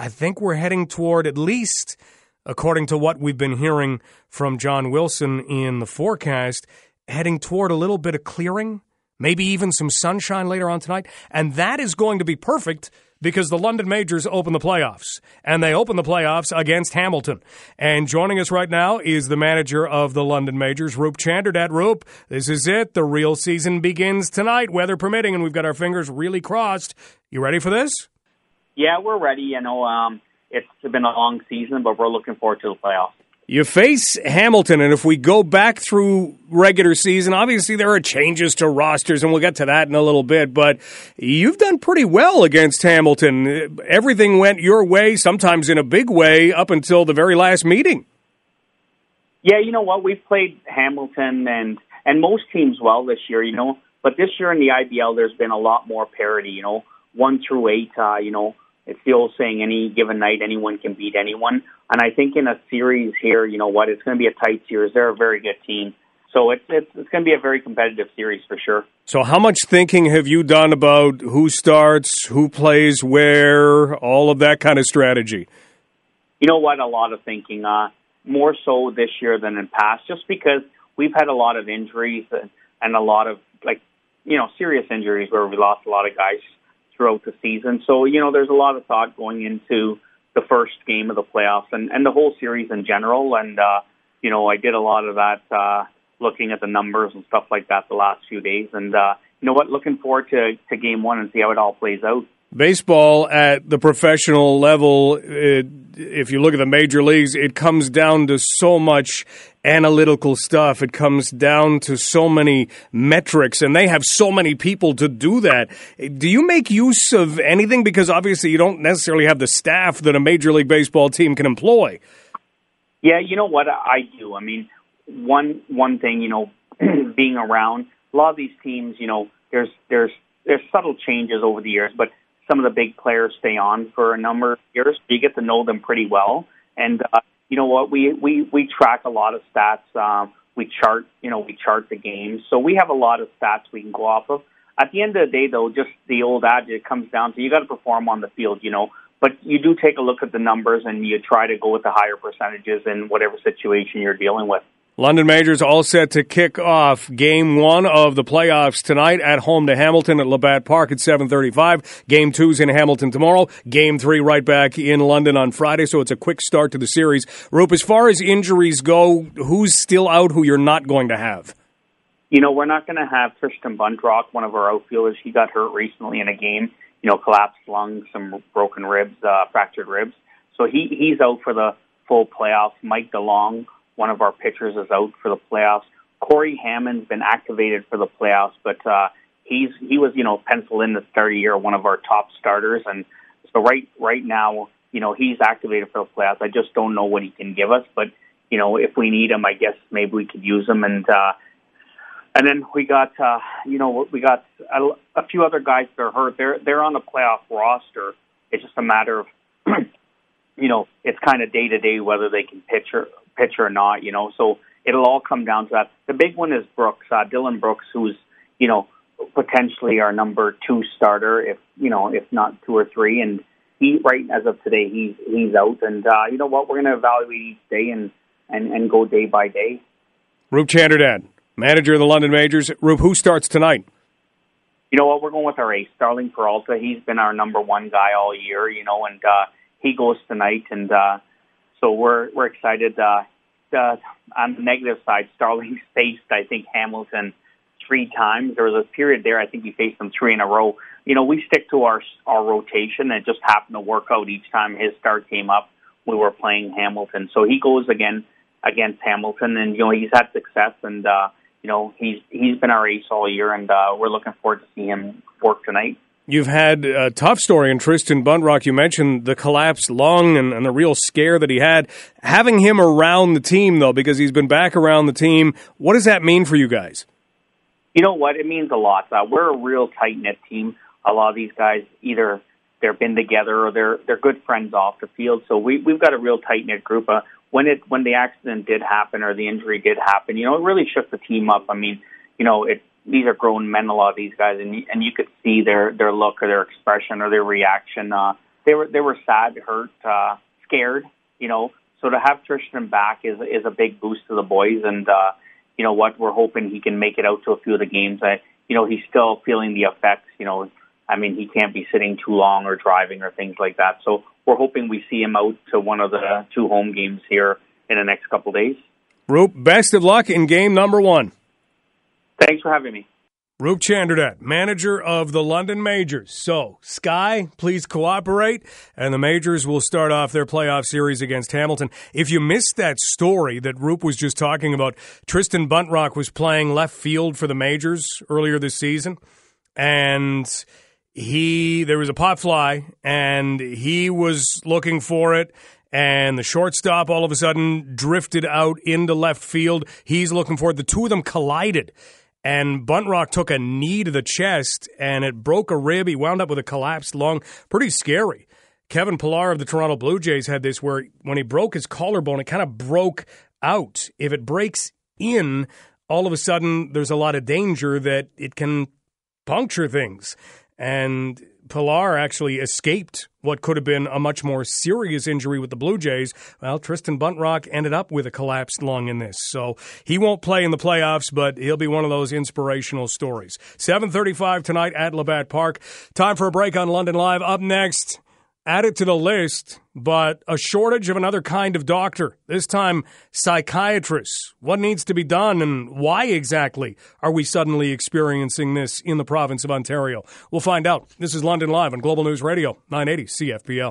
I think we're heading toward at least, according to what we've been hearing from John Wilson in the forecast, heading toward a little bit of clearing, maybe even some sunshine later on tonight. And that is going to be perfect because the London Majors open the playoffs, and they open the playoffs against Hamilton. And joining us right now is the manager of the London Majors, Roop Chanderdat. Roop, this is it. The real season begins tonight, weather permitting, and we've got our fingers really crossed. You ready for this? Yeah, we're ready. You know, um, it's been a long season, but we're looking forward to the playoffs. You face Hamilton, and if we go back through regular season, obviously there are changes to rosters, and we'll get to that in a little bit. But you've done pretty well against Hamilton. Everything went your way, sometimes in a big way, up until the very last meeting. Yeah, you know what? We've played Hamilton and and most teams well this year. You know, but this year in the IBL, there's been a lot more parity. You know, one through eight. Uh, you know, it's the old saying, any given night, anyone can beat anyone. And I think in a series here, you know what, it's going to be a tight series. They're a very good team. So it's, it's, it's going to be a very competitive series for sure. So, how much thinking have you done about who starts, who plays where, all of that kind of strategy? You know what? A lot of thinking. Uh, more so this year than in past, just because we've had a lot of injuries and, and a lot of like you know serious injuries where we lost a lot of guys throughout the season. So, you know, there's a lot of thought going into the first game of the playoffs and, and the whole series in general. And, uh, you know, I did a lot of that, uh, looking at the numbers and stuff like that the last few days. And, uh, you know what, looking forward to, to game one and see how it all plays out baseball at the professional level, it, if you look at the major leagues, it comes down to so much analytical stuff. It comes down to so many metrics, and they have so many people to do that. Do you make use of anything? Because obviously, you don't necessarily have the staff that a major league baseball team can employ. Yeah, you know what I do. I mean, one one thing, you know, being around a lot of these teams, you know, there's there's there's subtle changes over the years, but some of the big players stay on for a number of years. You get to know them pretty well, and uh, you know what? We we we track a lot of stats. Um, we chart, you know, we chart the games, so we have a lot of stats we can go off of. At the end of the day, though, just the old adage comes down to you got to perform on the field, you know. But you do take a look at the numbers and you try to go with the higher percentages in whatever situation you're dealing with. London Majors all set to kick off game one of the playoffs tonight at home to Hamilton at Labatt Park at 7.35. Game two's in Hamilton tomorrow. Game three right back in London on Friday, so it's a quick start to the series. Roop, as far as injuries go, who's still out who you're not going to have? You know, we're not going to have Tristan Buntrock, one of our outfielders. He got hurt recently in a game, you know, collapsed lung, some broken ribs, uh, fractured ribs. So he, he's out for the full playoffs. Mike DeLong, one of our pitchers is out for the playoffs. Corey Hammond's been activated for the playoffs, but uh, he's he was you know penciled in the start the year one of our top starters, and so right right now you know he's activated for the playoffs. I just don't know what he can give us, but you know if we need him, I guess maybe we could use him. And uh, and then we got uh, you know we got a, a few other guys that are hurt. They're they're on the playoff roster. It's just a matter of you know it's kind of day to day whether they can pitch or pitch or not, you know. So it'll all come down to that. The big one is Brooks, uh, Dylan Brooks, who's you know potentially our number two starter, if you know, if not two or three. And he, right as of today, he's he's out. And uh, you know what? We're going to evaluate each day and and and go day by day. Roop Chanderdat, manager of the London Majors. Roop, who starts tonight? You know what? We're going with our ace, Starling Peralta. He's been our number one guy all year, you know, and uh, he goes tonight. And uh, so we're we're excited. Uh, uh, on the negative side, Starling faced I think Hamilton three times. There was a period there I think he faced them three in a row. You know, we stick to our our rotation, and it just happened to work out each time his start came up. We were playing Hamilton, so he goes again against Hamilton, and you know he's had success, and uh, you know he's he's been our ace all year, and uh, we're looking forward to see him work tonight. You've had a tough story in Tristan Buntrock. You mentioned the collapsed lung and, and, the real scare that he had. Having him around the team, though, because he's been back around the team, what does that mean for you guys? You know what? It means a lot. Uh, we're a real tight knit team. A lot of these guys either they've been together or they're they're good friends off the field. So we we've got a real tight knit group. Uh, when it when the accident did happen or the injury did happen, you know, it really shook the team up. I mean, you know, it these are grown men, a lot of these guys, and and you could see their their look or their expression or their reaction. Uh, they were they were sad, hurt, uh, scared. You know, so to have Tristan back is is a big boost to the boys, and uh, you know what, we're hoping he can make it out to a few of the games. I, you know, he's still feeling the effects. You know, I mean, he can't be sitting too long or driving or things like that. So we're hoping we see him out to one of the two home games here in the next couple days. Roop, best of luck in game number one. Thanks for having me. Roop Chanderdat, manager of the London Majors. So, Sky, please cooperate, and the Majors will start off their playoff series against Hamilton. If you missed that story that Roop was just talking about, Tristan Buntrock was playing left field for the Majors earlier this season, and he there was a pop fly, and he was looking for it, and the shortstop all of a sudden drifted out into left field. He's looking for it. The two of them collided and Buntrock took a knee to the chest and it broke a rib. He wound up with a collapsed lung. Pretty scary. Kevin Pillar of the Toronto Blue Jays had this where when he broke his collarbone, it kind of broke out. If it breaks in, all of a sudden there's a lot of danger that it can puncture things. And Pillar actually escaped what could have been a much more serious injury with the Blue Jays. Well, Tristan Buntrock ended up with a collapsed lung in this. So he won't play in the playoffs, but he'll be one of those inspirational stories. 735 tonight at Labatt Park. Time for a break on London Live. Up next, add it to the list, but a shortage of another kind of doctor, this time psychiatrists. What needs to be done and why exactly are we suddenly experiencing this in the province of Ontario? We'll find out. This is London Live on Global News Radio, 980 CFPL.